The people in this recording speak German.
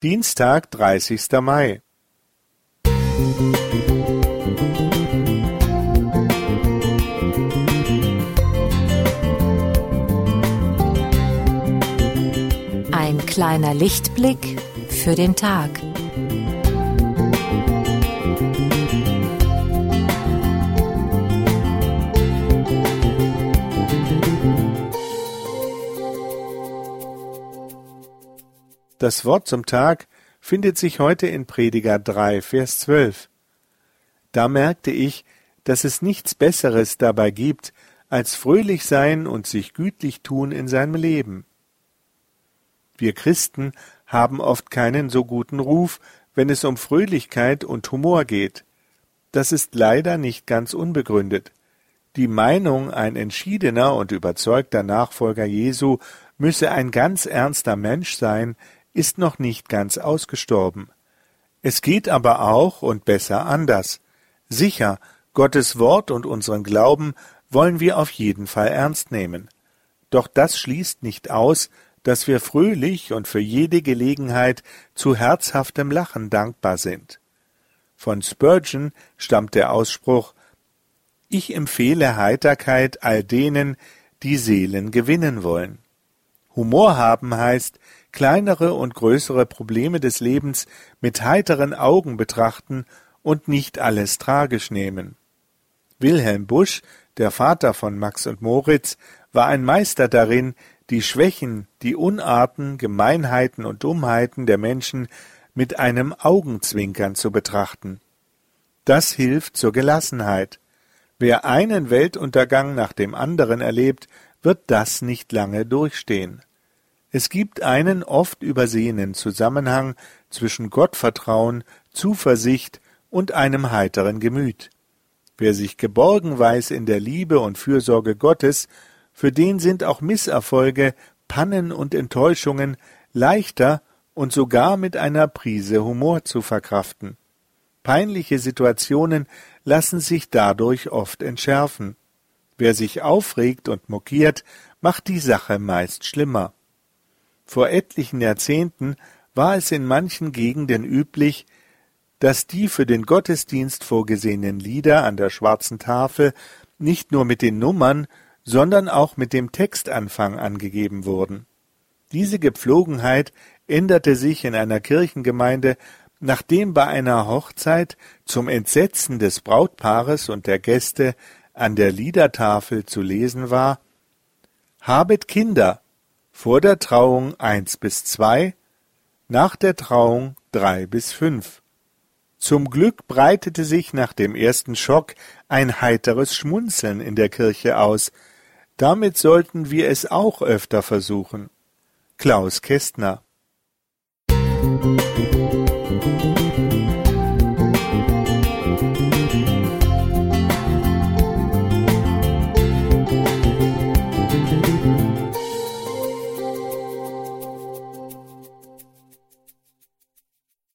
Dienstag, dreißigster Mai. Ein kleiner Lichtblick für den Tag. Das Wort zum Tag findet sich heute in Prediger 3, Vers 12. Da merkte ich, dass es nichts Besseres dabei gibt, als fröhlich sein und sich gütlich tun in seinem Leben. Wir Christen haben oft keinen so guten Ruf, wenn es um Fröhlichkeit und Humor geht. Das ist leider nicht ganz unbegründet. Die Meinung, ein entschiedener und überzeugter Nachfolger Jesu müsse ein ganz ernster Mensch sein, ist noch nicht ganz ausgestorben. Es geht aber auch und besser anders. Sicher, Gottes Wort und unseren Glauben wollen wir auf jeden Fall ernst nehmen. Doch das schließt nicht aus, dass wir fröhlich und für jede Gelegenheit zu herzhaftem Lachen dankbar sind. Von Spurgeon stammt der Ausspruch Ich empfehle Heiterkeit all denen, die Seelen gewinnen wollen. Humor haben heißt, kleinere und größere Probleme des Lebens mit heiteren Augen betrachten und nicht alles tragisch nehmen. Wilhelm Busch, der Vater von Max und Moritz, war ein Meister darin, die Schwächen, die Unarten, Gemeinheiten und Dummheiten der Menschen mit einem Augenzwinkern zu betrachten. Das hilft zur Gelassenheit. Wer einen Weltuntergang nach dem anderen erlebt, wird das nicht lange durchstehen. Es gibt einen oft übersehenen Zusammenhang zwischen Gottvertrauen, Zuversicht und einem heiteren Gemüt. Wer sich geborgen weiß in der Liebe und Fürsorge Gottes, für den sind auch Misserfolge, Pannen und Enttäuschungen leichter und sogar mit einer Prise Humor zu verkraften. Peinliche Situationen lassen sich dadurch oft entschärfen. Wer sich aufregt und mokiert, macht die Sache meist schlimmer. Vor etlichen Jahrzehnten war es in manchen Gegenden üblich, dass die für den Gottesdienst vorgesehenen Lieder an der schwarzen Tafel nicht nur mit den Nummern, sondern auch mit dem Textanfang angegeben wurden. Diese Gepflogenheit änderte sich in einer Kirchengemeinde, nachdem bei einer Hochzeit zum Entsetzen des Brautpaares und der Gäste an der Liedertafel zu lesen war Habet Kinder, vor der Trauung eins bis zwei, nach der Trauung drei bis fünf. Zum Glück breitete sich nach dem ersten Schock ein heiteres Schmunzeln in der Kirche aus. Damit sollten wir es auch öfter versuchen. Klaus Kästner Musik